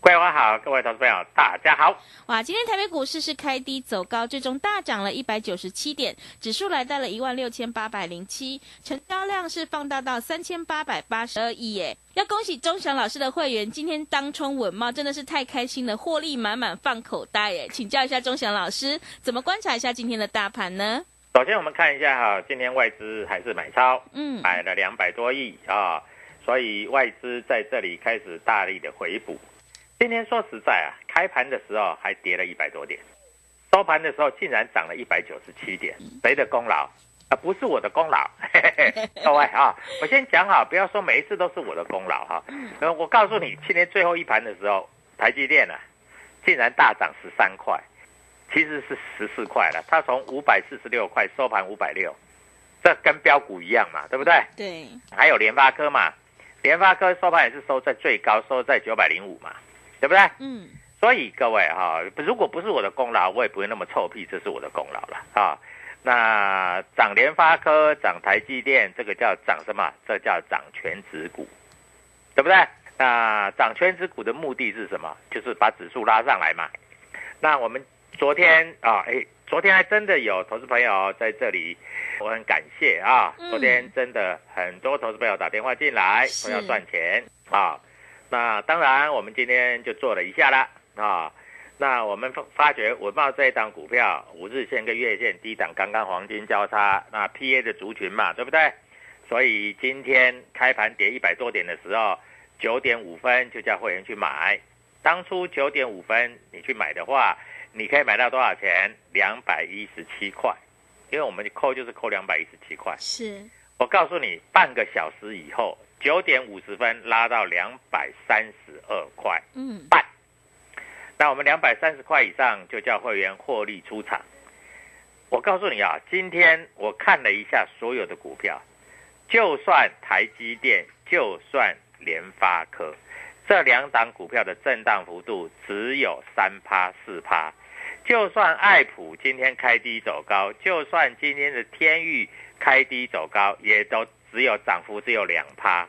桂花好，各位投资朋友大家好。哇，今天台北股市是开低走高，最终大涨了一百九十七点，指数来到了一万六千八百零七，成交量是放大到三千八百八十二亿耶。要恭喜钟祥老师的会员，今天当冲稳茂真的是太开心了，获利满满放口袋耶。请教一下钟祥老师，怎么观察一下今天的大盘呢？首先我们看一下哈，今天外资还是买超，嗯，买了两百多亿啊，所以外资在这里开始大力的回补。今天说实在啊，开盘的时候还跌了一百多点，收盘的时候竟然涨了一百九十七点，谁的功劳啊？不是我的功劳，嘿嘿嘿各位啊，我先讲好，不要说每一次都是我的功劳哈。呃，我告诉你，今天最后一盘的时候，台积电啊，竟然大涨十三块，其实是十四块了，它从五百四十六块收盘五百六，这跟标股一样嘛，对不对？对，还有联发科嘛，联发科收盘也是收在最高，收在九百零五嘛。对不对？嗯，所以各位哈、如果不是我的功劳，我也不会那么臭屁，这是我的功劳了啊。那涨联发科、涨台积电，这个叫涨什么？这叫涨全指股，对不对？那涨全指股的目的是什么？就是把指数拉上来嘛。那我们昨天啊，哎，昨天还真的有投资朋友在这里，我很感谢啊。嗯昨天真的很多投资朋友打电话进来，是说要赚钱啊。那当然，我们今天就做了一下了啊。那我们发发觉文茂这一档股票，五日线跟月线低档刚刚黄金交叉，那 PA 的族群嘛，对不对？所以今天开盘跌一百多点的时候，九点五分就叫会员去买。当初九点五分你去买的话，你可以买到多少钱？两百一十七块，因为我们扣就是扣两百一十七块。是，我告诉你，半个小时以后，九点五十分拉到两百三十二块嗯，半。那我们两百三十块以上就叫会员获利出场。我告诉你啊，今天我看了一下所有的股票，就算台积电，就算联发科，这两档股票的震荡幅度只有三趴四趴。就算爱普今天开低走高，就算今天的天域开低走高，也都只有涨幅只有两趴。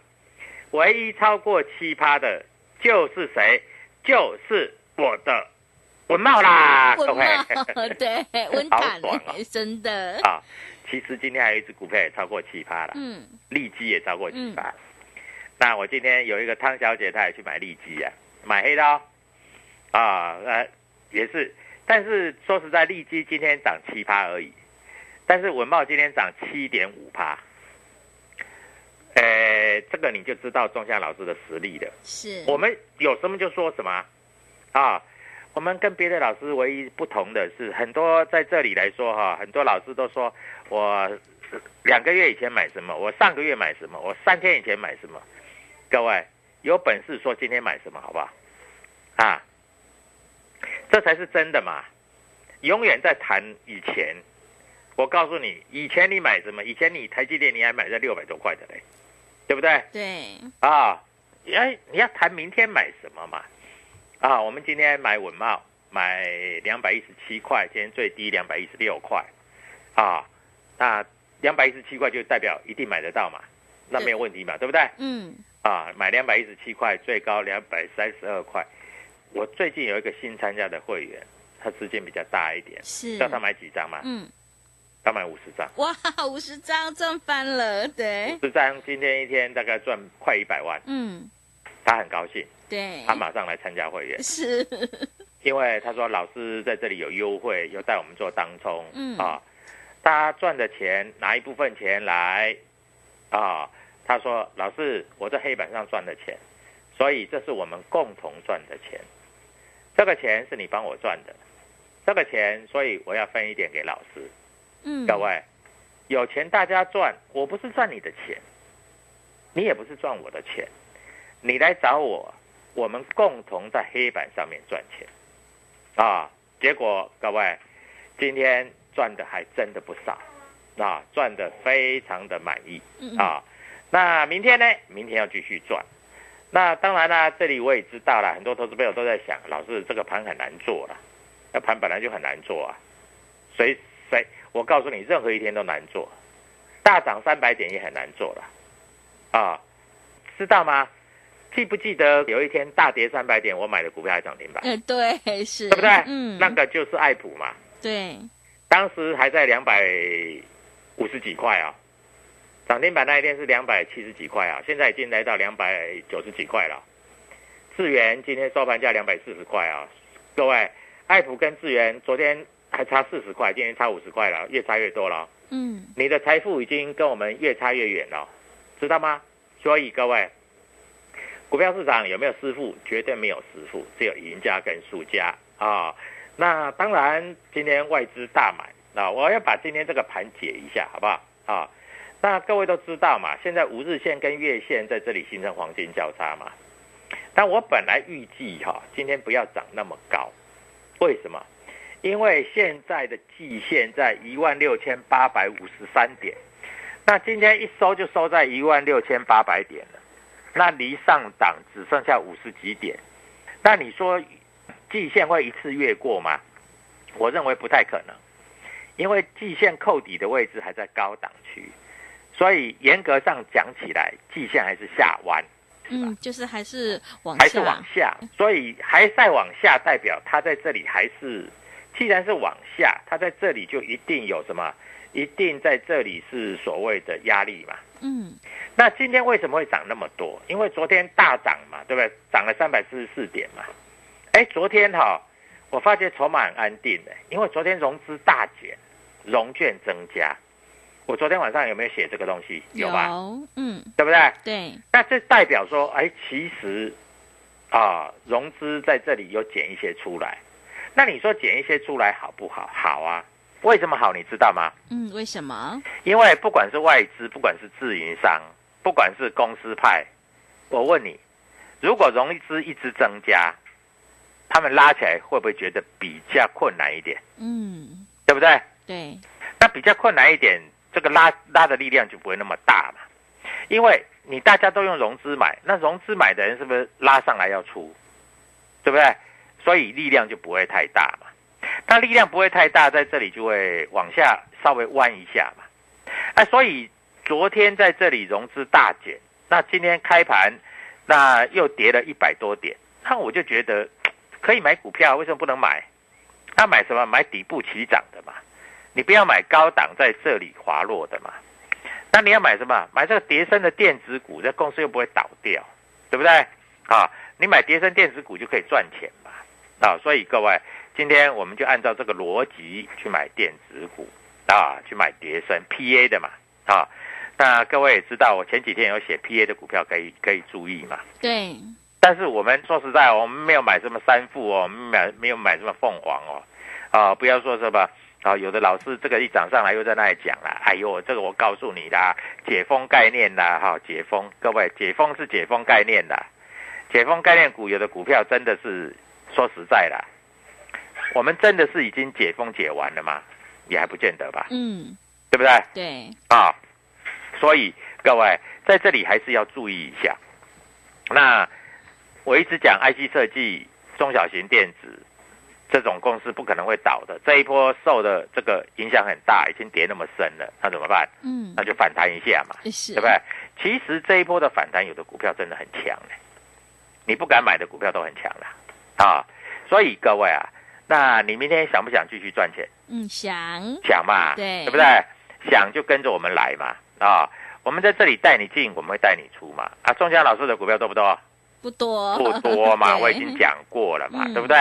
唯一超过七趴的，就是谁？就是我的文茂啦，各稳位。嘛，对，稳好坦爽啊真的，啊，其实今天还有一只股票也超过七趴了，嗯，利基也超过七趴。那我今天有一个汤小姐，她也去买利基啊，买黑刀啊，呃，也是。但是说实在，利基今天涨七趴而已，但是文茂今天涨七点五趴。呃，这个你就知道钟夏老师的实力了。是，我们有什么就说什么啊。我们跟别的老师唯一不同的是，很多在这里来说哈，很多老师都说我两个月以前买什么，我上个月买什么，我三天以前买什么，各位有本事说今天买什么好不好？啊，这才是真的嘛！永远在谈以前。我告诉你，以前你买什么？以前你台积电你还买在六百多块的嘞，对不对？对，啊，哎，你要谈明天买什么嘛？啊，我们今天买稳茂，买两百一十七块，今天最低两百一十六块，啊，那两百一十七块就代表一定买得到嘛？那没有问题嘛，对不对？嗯，啊，买两百一十七块，最高两百三十二块。我最近有一个新参加的会员，他资金比较大一点，是叫他买几张嘛？嗯，他买五十张，哇，五十张赚翻了，对。五，十张今天一天大概赚快一百万，嗯，他很高兴，对，他马上来参加会员，是，因为他说老师在这里有优惠，又带我们做当冲，嗯。啊，他赚的钱拿一部分钱来，啊，他说老师我在黑板上赚的钱，所以这是我们共同赚的钱，这个钱是你帮我赚的，这个钱所以我要分一点给老师，嗯，各位，有钱大家赚，我不是赚你的钱，你也不是赚我的钱，你来找我，我们共同在黑板上面赚钱，啊，结果各位今天赚的还真的不少，啊，赚的非常的满意嗯，啊。那明天呢？明天要继续赚。那当然啦，这里我也知道了，很多投资朋友都在想，老师这个盘很难做了，那盘本来就很难做啊，谁谁，我告诉你，任何一天都难做，大涨三百点也很难做了，啊，知道吗？记不记得有一天大跌三百点，我买的股票还涨停板，呃，对，是，对不对？嗯，那个就是爱普嘛，对，当时还在两百五十几块啊，涨停板那一天是两百七十几块啊，现在已经来到两百九十几块了。智源今天收盘价两百四十块啊，各位，爱普跟智源昨天还差四十块，今天差五十块了，越差越多了。嗯，你的财富已经跟我们越差越远了，知道吗？所以各位，股票市场有没有师傅？绝对没有师傅，只有赢家跟输家啊。那当然，今天外资大买啊，我要把今天这个盘解一下，好不好？啊，那各位都知道嘛，现在五日线跟月线在这里形成黄金交叉嘛。但我本来预计哈、今天不要涨那么高，为什么？因为现在的季线在一万六千八百五十三点，那今天一收就收在一万六千八百点了，那离上档只剩下五十几点，那你说季线会一次越过吗？我认为不太可能，因为季线扣底的位置还在高档区，所以严格上讲起来，季线还是下弯。嗯，就是还是往还是往下，所以还在往下，代表它在这里还是，既然是往下，它在这里就一定有什么，一定在这里是所谓的压力嘛。嗯，那今天为什么会涨那么多？因为昨天大涨嘛，对不对？涨了三百四十四点嘛。哎，昨天哈、我发觉筹码很安定的，因为昨天融资大减，融券增加。我昨天晚上有没有写这个东西？有吧？嗯，对不对？对，那这代表说，哎，其实啊，融资在这里有减一些出来。那你说减一些出来好不好？好啊。为什么好？你知道吗？嗯，为什么？因为不管是外资，不管是自营商，不管是公司派，我问你，如果融资一直增加，他们拉起来会不会觉得比较困难一点？嗯，对不对？对，那比较困难一点，这个拉拉的力量就不会那么大嘛。因为你大家都用融资买，那融资买的人是不是拉上来要出，对不对？所以力量就不会太大嘛。那力量不会太大，在这里就会往下稍微弯一下嘛。哎、所以昨天在这里融资大减，那今天开盘那又跌了一百多点，那我就觉得可以买股票，为什么不能买？那买什么？买底部起涨的嘛。你不要买高档在这里滑落的嘛。那你要买什么？买这个叠升的电子股，这公司又不会倒掉，对不对？啊，你买叠升电子股就可以赚钱。啊，所以各位，今天我们就按照这个逻辑去买电子股啊，去买叠升 PA 的嘛。啊，那各位也知道，我前几天有写 PA 的股票可以可以注意嘛。对，但是我们说实在，我们没有买什么三富哦，我们买没有买什么凤凰哦，啊，不要说什么啊，有的老师这个一涨上来又在那里讲了，哎呦，这个我告诉你啦，解封概念啦，哈，解封，各位，解封是解封概念的，解封概念股有的股票真的是说实在的，我们真的是已经解封解完了吗？也还不见得吧，嗯，对不对？对，啊，所以各位在这里还是要注意一下。那我一直讲 IC 设计、中小型电子这种公司不可能会倒的，这一波受的这个影响很大，已经跌那么深了，那怎么办？嗯，那就反弹一下嘛，是，对不对？其实这一波的反弹，有的股票真的很强呢，你不敢买的股票都很强了啊。所以各位啊，那你明天想不想继续赚钱？嗯，想，想嘛，对对不对？想就跟着我们来嘛，啊，我们在这里带你进，我们会带你出嘛，啊，宋江老师的股票多不多？不多，不多嘛，我已经讲过了嘛，嗯对不对？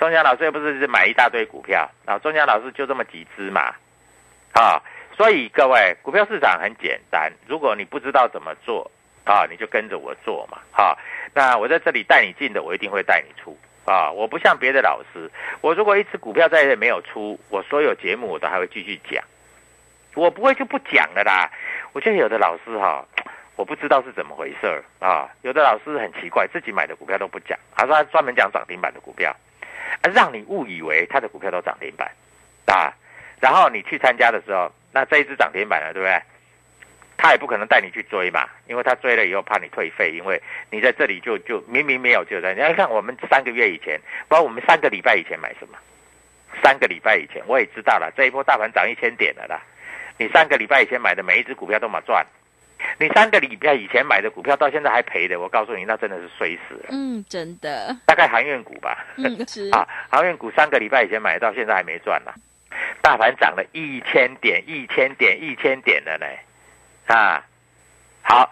钟祥老师又不是是买一大堆股票，啊，钟祥老师就这么几只嘛，啊，所以各位，股票市场很简单，如果你不知道怎么做啊，你就跟着我做嘛，啊，那我在这里带你进的，我一定会带你出。啊，我不像别的老师，我如果一只股票在这没有出，我所有节目我都还会继续讲，我不会就不讲了啦。我觉得有的老师哈、我不知道是怎么回事啊，有的老师很奇怪，自己买的股票都不讲，他说他专门讲涨停板的股票，啊，让你误以为他的股票都涨停板啊，然后你去参加的时候，那这一只涨停板了，对不对？他也不可能带你去追嘛，因为他追了以后怕你退费，因为你在这里就就明明没有就在。你要看我们三个月以前，包括我们三个礼拜以前买什么，三个礼拜以前我也知道了，这一波大盘涨一千点了啦。你三个礼拜以前买的每一只股票都嘛赚，你三个礼拜以前买的股票到现在还赔的，我告诉你，那真的是衰死了。嗯，真的，大概航运股吧，嗯，是，啊，航运股三个礼拜以前买到现在还没赚呢，大盘涨了一千点、一千点、一千点了呢，啊，好，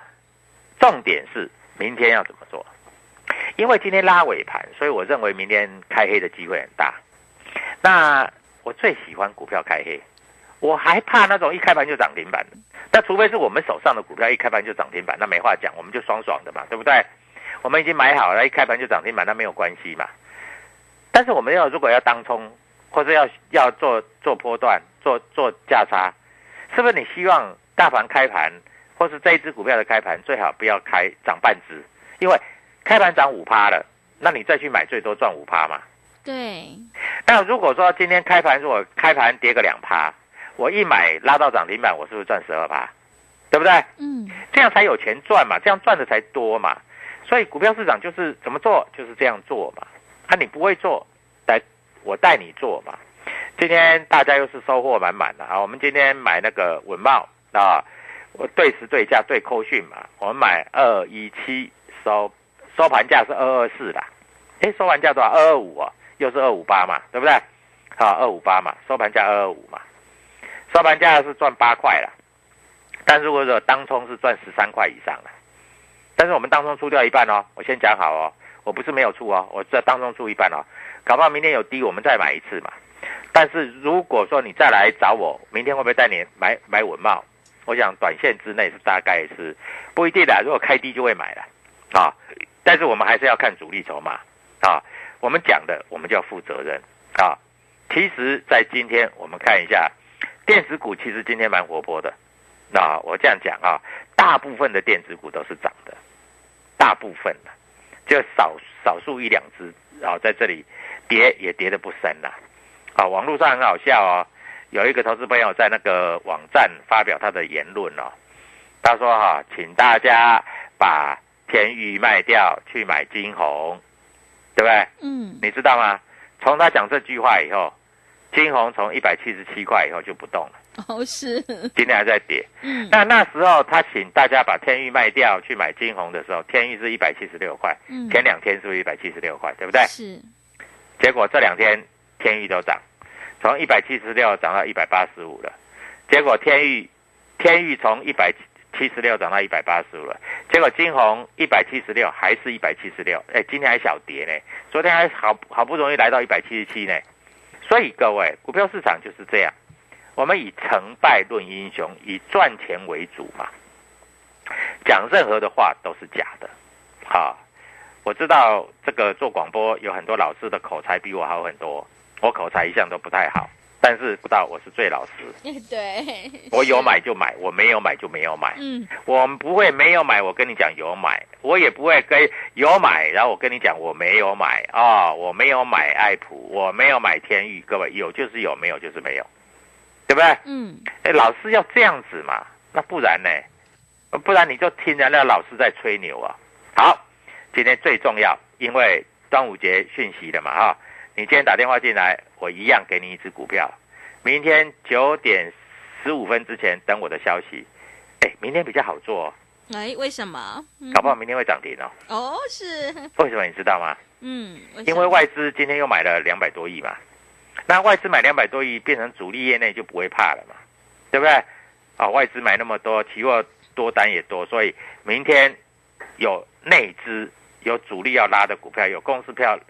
重点是明天要怎么做？因为今天拉尾盘，所以我认为明天开黑的机会很大。那我最喜欢股票开黑，我还怕那种一开盘就涨停板的。那除非是我们手上的股票一开盘就涨停板，那没话讲，我们就爽爽的嘛，对不对？我们已经买好了，一开盘就涨停板，那没有关系嘛。但是我们要如果要当冲，或者要要做做波段、做做价差，是不是你希望大盘开盘，或是这一只股票的开盘最好不要开涨半只，因为开盘涨五趴了，那你再去买最多赚五趴嘛。对，那如果说今天开盘如果开盘跌个两趴，我一买拉到涨停板，我是不是赚十二趴？对不对？嗯，这样才有钱赚嘛，这样赚的才多嘛。所以股票市场就是怎么做，就是这样做嘛。啊，你不会做，来我带你做嘛。今天大家又是收获满满的啊！我们今天买那个稳茂啊，我对时对价对扣讯嘛，我们买二一七收收盘价是二二四啦，诶，收盘价多少？二二五啊，又是二五八嘛，对不对？好，二五八嘛，收盘价二二五嘛，收盘价是赚八块啦。但如果说当冲是赚十三块以上的，但是我们当中出掉一半哦，我先讲好哦，我不是没有出哦，我这当中出一半哦，搞不好明天有低，我们再买一次嘛。但是如果说你再来找我，明天会不会带你买买稳茂？我想短线之内是大概是不一定的，如果开低就会买了啊。但是我们还是要看主力筹码啊，我们讲的我们就要负责任啊。其实，在今天我们看一下电子股，其实今天蛮活泼的。那我这样讲啊，大部分的电子股都是涨的，大部分的，就少少数一两只啊，在这里跌也跌得不深了。啊，网络上很好笑哦，有一个投资朋友在那个网站发表他的言论哦，他说哈、请大家把天域卖掉去买金红，对不对？嗯，你知道吗？从他讲这句话以后，金红从一百七十七块以后就不动了，哦是，今天还在跌。嗯，那那时候他请大家把天域卖掉去买金红的时候，天域是一百七十六块，嗯。前两天是不是一百七十六块，对不对？是，结果这两天天域都涨，从一百七十六涨到一百八十五了。结果天域天域从一百七十六涨到一百八十五了。结果金红一百七十六还是一百七十六，哎，今天还小跌呢，昨天还好好不容易来到一百七十七呢。所以各位，股票市场就是这样，我们以成败论英雄，以赚钱为主嘛。讲任何的话都是假的，啊，我知道这个做广播有很多老师的口才比我好很多，我口才一向都不太好但是不到我是最老实，对，我有买就买，我没有买就没有买。嗯，我们不会没有买，我跟你讲有买，我也不会跟有买，然后我跟你讲我没有买啊、我没有买爱普，我没有买天域，各位有就是有，没有就是没有，对不对？嗯，哎，老师要这样子嘛，那不然呢？不然你就听人家老师在吹牛啊。好，今天最重要，因为端午节讯息的嘛哈，你今天打电话进来，我一样给你一只股票，明天九点十五分之前等我的消息。哎，明天比较好做、哦，哎，为什么？嗯搞不好明天会涨停哦。哦，是，为什么你知道吗？嗯，因为外资今天又买了两百多亿嘛，那外资买两百多亿，变成主力业内就不会怕了嘛，对不对？啊、外资买那么多，期货多单也多，所以明天有内资、有主力要拉的股票，有公司票、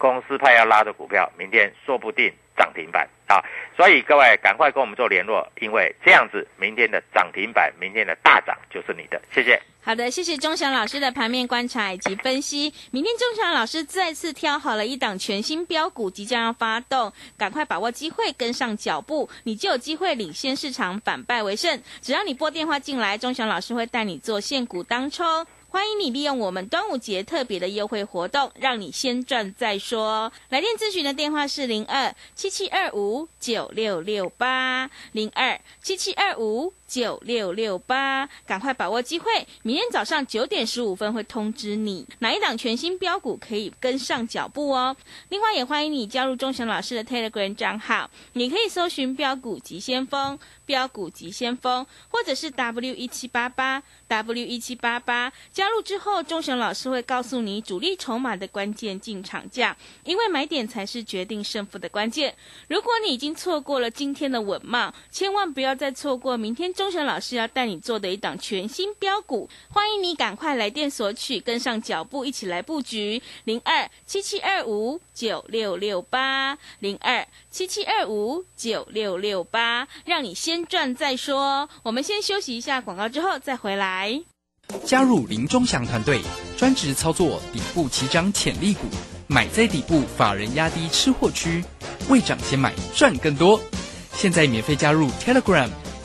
公司派要拉的股票，明天说不定涨停板啊！所以各位赶快跟我们做联络，因为这样子明天的涨停板、明天的大涨就是你的。谢谢。好的，谢谢钟祥老师的盘面观察以及分析。明天钟祥老师再次挑好了一档全新标股，即将要发动，赶快把握机会，跟上脚步，你就有机会领先市场，反败为胜。只要你拨电话进来，钟祥老师会带你做现股当冲。欢迎你利用我们端午节特别的优惠活动，让你先赚再说。来电咨询的电话是零二七七二五九六六八零二七七二五九六六八，赶快把握机会，明天早上九点十五分会通知你哪一档全新标股可以跟上脚步哦。另外也欢迎你加入钟祥老师的 Telegram 账号，你可以搜寻标股急先锋、标股急先锋，或者是 W 一七八八 W 一七八八。加入之后，钟祥老师会告诉你主力筹码的关键进场价，因为买点才是决定胜负的关键。如果你已经错过了今天的稳茂，千万不要再错过明天钟祥老师要带你做的一档全新标股。欢迎你赶快来电索取，跟上脚步，一起来布局零二七七二五九六六八零二七七二五九六六八，让你先赚再说。我们先休息一下广告，之后再回来。加入林中祥团队，专职操作底部起涨潜力股，买在底部，法人压低吃货区，未涨先买赚更多。现在免费加入 Telegram，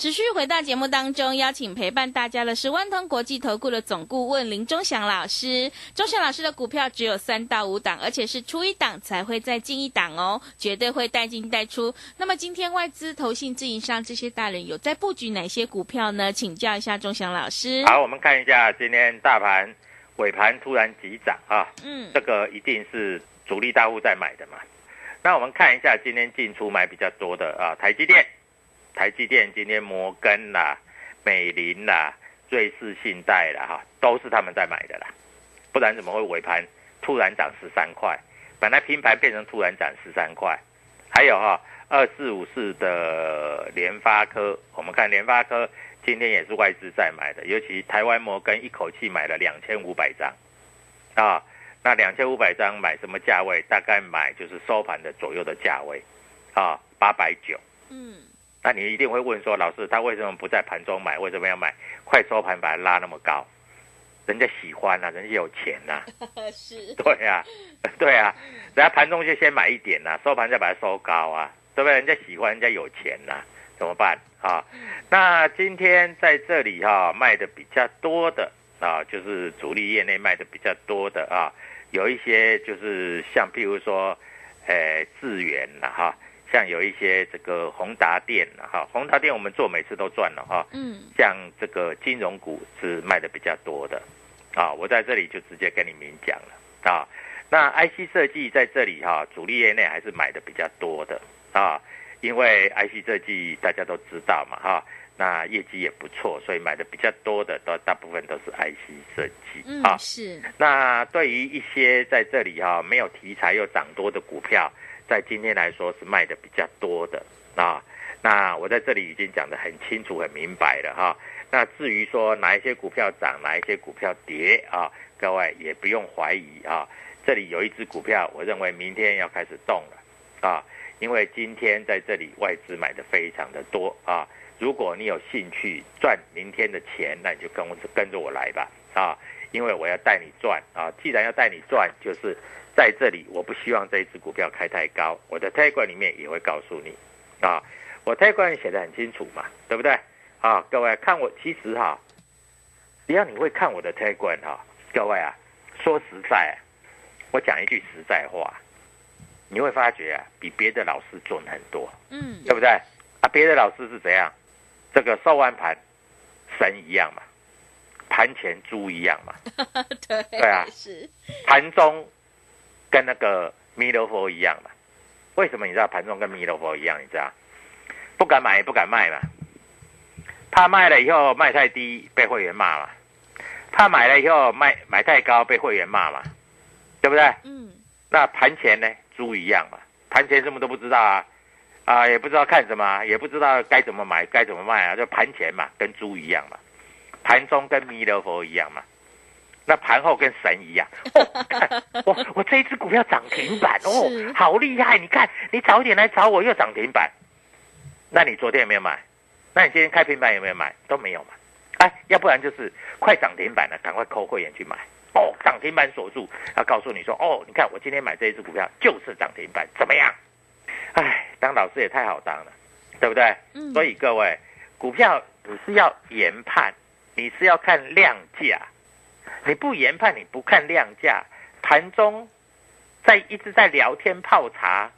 持续回到节目当中，邀请陪伴大家的是万通国际投顾的总顾问林忠祥老师。忠祥老师的股票只有三到五档，而且是出一档才会再进一档哦，绝对会带进带出。那么今天外资、投信、自营商这些大人有在布局哪些股票呢？请教一下忠祥老师。好，我们看一下今天大盘尾盘突然急涨啊，嗯这个一定是主力大户在买的嘛。那我们看一下今天进出买比较多的啊，台积电，台积电今天摩根啦、美林啦、瑞士信贷啦，哈，都是他们在买的啦，不然怎么会尾盘突然涨十三块？本来平盘变成突然涨十三块。还有哈，二四五四的联发科，我们看联发科今天也是外资在买的，尤其台湾摩根一口气买了两千五百张，啊，那两千五百张买什么价位？大概买就是收盘的左右的价位，啊，八百九。嗯，那你一定会问说，老师他为什么不在盘中买？为什么要买快收盘把它拉那么高？人家喜欢啊，人家有钱呐、是，对呀、对啊、人家盘中就先买一点呐、收盘再把它收高啊，对不对？人家喜欢，人家有钱呐、怎么办啊？那今天在这里哈、卖的比较多的啊，就是主力业内卖的比较多的啊，有一些就是像譬如说，呃，智源了哈，像有一些这个宏达电哈，宏达电我们做每次都赚了哈，嗯像这个金融股是卖的比较多的，啊，我在这里就直接跟你明讲了啊。那 IC 设计在这里哈、主力业内还是买的比较多的啊，因为 IC 设计大家都知道嘛哈、那业绩也不错，所以买的比较多的都大部分都是 IC 设计嗯啊。是，那对于一些在这里哈、没有题材又涨多的股票，在今天来说是卖的比较多的啊。那我在这里已经讲得很清楚、很明白了哈、那至于说哪一些股票涨，哪一些股票跌啊，各位也不用怀疑啊。这里有一只股票，我认为明天要开始动了啊，因为今天在这里外资买的非常的多啊。如果你有兴趣赚明天的钱，那你就跟我跟着我来吧啊，因为我要带你赚啊。既然要带你赚，就是在这里，我不希望这一只股票开太高。我的 t a g 里面也会告诉你啊，我 t a g 写的很清楚嘛，对不对啊？各位看我，其实哈，只要你会看我的 t a g 哈，各位啊，说实在，我讲一句实在话，你会发觉啊，比别的老师准很多，嗯，对不对啊？别的老师是怎样？这个收完盘，神一样嘛，盘前猪一样嘛，对对啊。是，盘中跟那个弥勒佛一样嘛。为什么你知道盘中跟弥勒佛一样？你知道？不敢买也不敢卖嘛，怕卖了以后卖太低被会员骂嘛，怕买了以后卖买太高被会员骂嘛，对不对？嗯，那盘前呢，猪一样嘛，盘前什么都不知道啊，啊，也不知道看什么，也不知道该怎么买，该怎么卖啊，就盘前嘛，跟猪一样嘛，盘中跟弥勒佛一样嘛，那盘后跟神一样。哦、看我我这一只股票涨停板哦，好厉害！你看，你早一点来找我又涨停板，那你昨天有没有买？那你今天开平板有没有买？都没有嘛。哎，要不然就是快涨停板了，赶快扣会员去买。哦，涨停板锁住，要告诉你说，哦，你看我今天买这一只股票就是涨停板，怎么样？哎，当老师也太好当了，对不对？嗯所以各位，股票你是要研判，你是要看量价，你不研判，你不看量价，盘中在一直在聊天泡茶，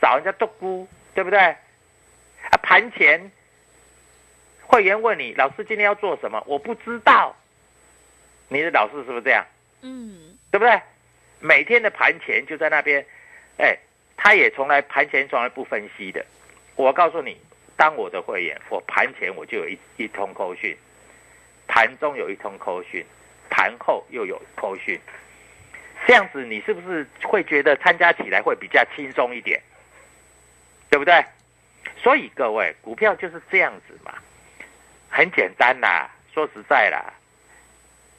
找人家剁估，对不对？啊，盘前会员问你，老师今天要做什么？我不知道。你的老师是不是这样？嗯，对不对？每天的盘前就在那边，哎，他也从来盘前从来不分析的。我告诉你，当我的会员，我盘前我就有一一通扣讯，盘中有一通扣讯，盘后又有扣讯，这样子你是不是会觉得参加起来会比较轻松一点？对不对？所以各位，股票就是这样子嘛，很简单啦。说实在啦，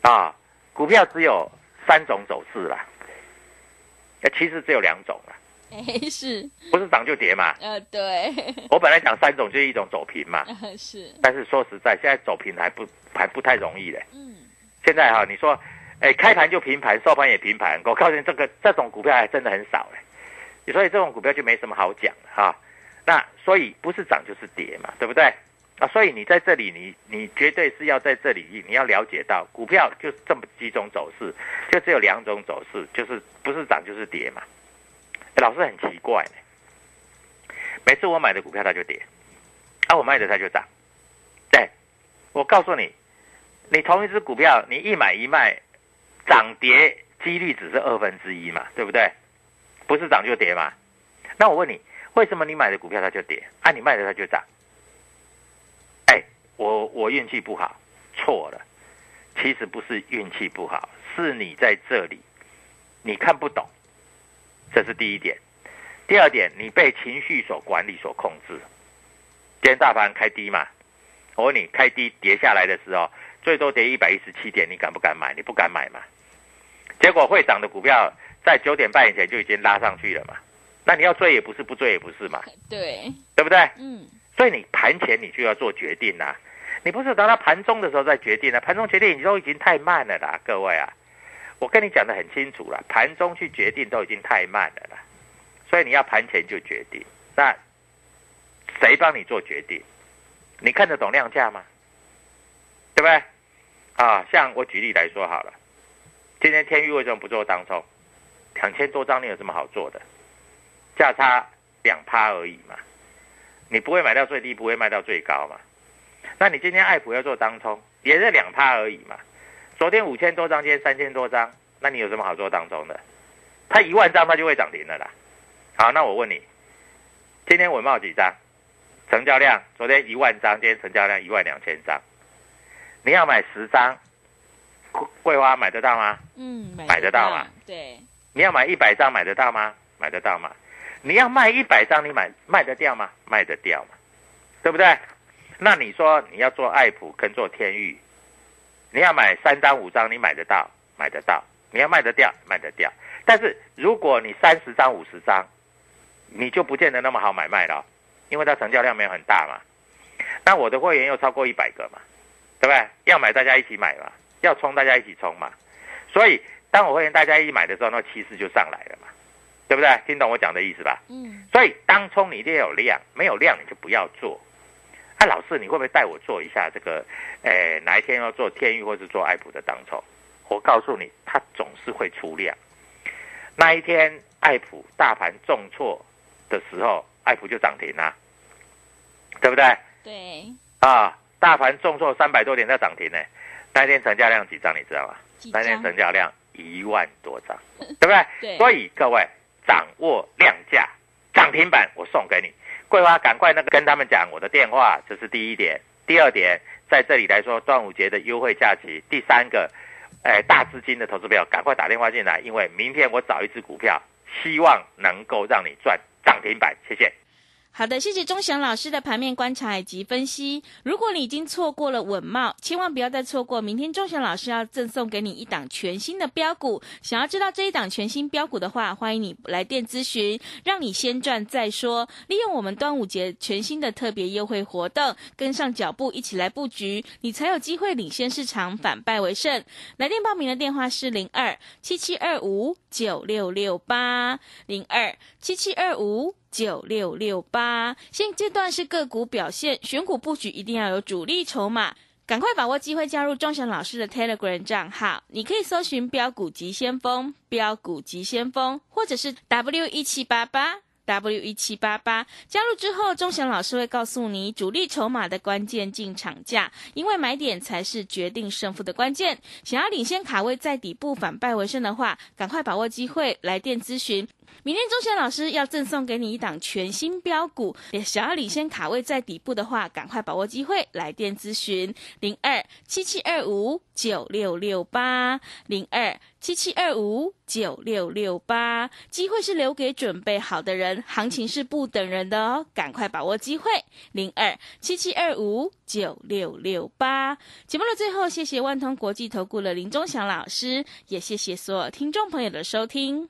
啊，股票只有三种走势啦，其实只有两种了，哎是，不是涨就跌嘛。呃对，我本来讲三种，就是一种走平嘛，是，但是说实在，现在走平还不还不太容易嘞。嗯，现在哈、你说，哎，开盘就平盘，收盘也平盘，我告诉你，这个这种股票还真的很少嘞。所以这种股票就没什么好讲的哈、那所以不是涨就是跌嘛，对不对？啊，所以你在这里，你你绝对是要在这里，你要了解到股票就这么几种走势，就只有两种走势，就是不是涨就是跌嘛。老师很奇怪呢，每次我买的股票它就跌，啊，我卖的它就涨。对，我告诉你，你同一只股票，你一买一卖，涨跌几率只是二分之一嘛，对不对？不是涨就跌嘛。那我问你，为什么你买的股票它就跌，啊，你卖的它就涨？哎，我我运气不好，错了。其实不是运气不好，是你在这里你看不懂，这是第一点。第二点，你被情绪所管理、所控制。今天大盘开低嘛，我问你，开低跌下来的时候，最多跌一百一十七点，你敢不敢买？你不敢买嘛？结果会涨的股票在九点半以前就已经拉上去了嘛，那你要追也不是，不追也不是嘛，对，对不对？嗯，所以你盘前你就要做决定啦、你不是等到盘中的时候再决定啊，盘中决定你都已经太慢了啦，各位啊，我跟你讲的很清楚了，盘中去决定都已经太慢了啦，所以你要盘前就决定，那谁帮你做决定？你看得懂量价吗？对不对？啊，像我举例来说好了，今天天域为什么不做当冲？两千多张，你有什么好做的？价差两趴而已嘛，你不会买到最低，不会卖到最高嘛。那你今天爱普要做当冲，也是两趴而已嘛。昨天五千多张，今天三千多张，那你有什么好做当中的？它一万张它就会涨停了啦。好，那我问你，今天稳茂几张？成交量昨天一万张，今天成交量一万两千张。你要买十张，桂桂花买得到吗？嗯，买得到嘛？对，你要买一百张买得到吗？买得到吗？你要卖一百张，你买卖得掉吗？卖得掉嘛，对不对？那你说你要做爱普跟做天域，你要买三张五张，你买得到？买得到。你要卖得掉，卖得掉。但是如果你三十张、五十张，你就不见得那么好买卖了，因为它成交量没有很大嘛。那我的会员又超过一百个嘛，对不对？要买大家一起买嘛，要冲大家一起冲嘛。所以当我会员大家一买的时候，那气势就上来了嘛，对不对？听懂我讲的意思吧？嗯，所以当冲你一定要有量，没有量你就不要做。啊，老师，你会不会带我做一下这个？诶，哪一天要做天域或是做爱普的当冲？我告诉你，它总是会出量。那一天爱普大盘重挫的时候，爱普就涨停啦，对不对？对，啊，大盘重挫三百多点在涨停呢。那一天成交量几张你知道吗？几那天？成交量一万多张，对不对？对所以各位掌握量价，涨停板我送给你。桂花，赶快那个跟他们讲我的电话，这是第一点。第二点，在这里来说端午节的优惠假期。第三个，哎，大资金的投资朋友，赶快打电话进来，因为明天我找一只股票，希望能够让你赚涨停板。谢谢。好的，谢谢钟祥老师的盘面观察以及分析。如果你已经错过了稳茂，千万不要再错过。明天钟祥老师要赠送给你一档全新的标股。想要知道这一档全新标股的话，欢迎你来电咨询，让你先赚再说。利用我们端午节全新的特别优惠活动，跟上脚步一起来布局，你才有机会领先市场，反败为胜。来电报名的电话是零二七七二五九六六八零二七七二五。九六六八，现阶段是个股表现，选股布局一定要有主力筹码，赶快把握机会加入钟祥老师的 Telegram 账号，你可以搜寻标股急先锋、标股急先锋，或者是 W 一七八八。W 一七八八加入之后，钟祥老师会告诉你主力筹码的关键进场价，因为买点才是决定胜负的关键。想要领先卡位在底部反败为胜的话，赶快把握机会来电咨询。明天钟贤老师要赠送给你一档全新标股，也想要领先卡位在底部的话，赶快把握机会来电咨询零二七七二五九六六八零二七七二五九六六八，机会是留给准备好的人，行情是不等人的哦，赶快把握机会零二七七二五九六六八。节目的最后，谢谢万通国际投顾的林忠祥老师，也谢谢所有听众朋友的收听。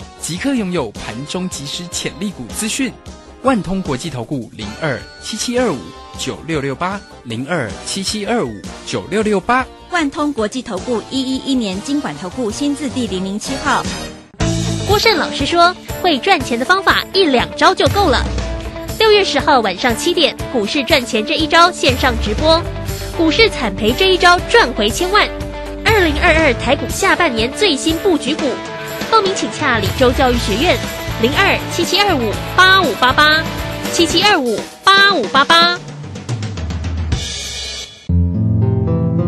即刻拥有盘中即时潜力股资讯。万通国际投顾零二七七二五九六六八零二七七二五九六六八。万通国际投顾一一一年经管投顾新字第零零七号。郭胜老师说，会赚钱的方法一两招就够了。六月十号晚上七点，股市赚钱这一招线上直播，股市惨赔这一招赚回千万。二零二二台股下半年最新布局股，报名请洽李州教育学院零二七七二五八五八八七七二五八五八八。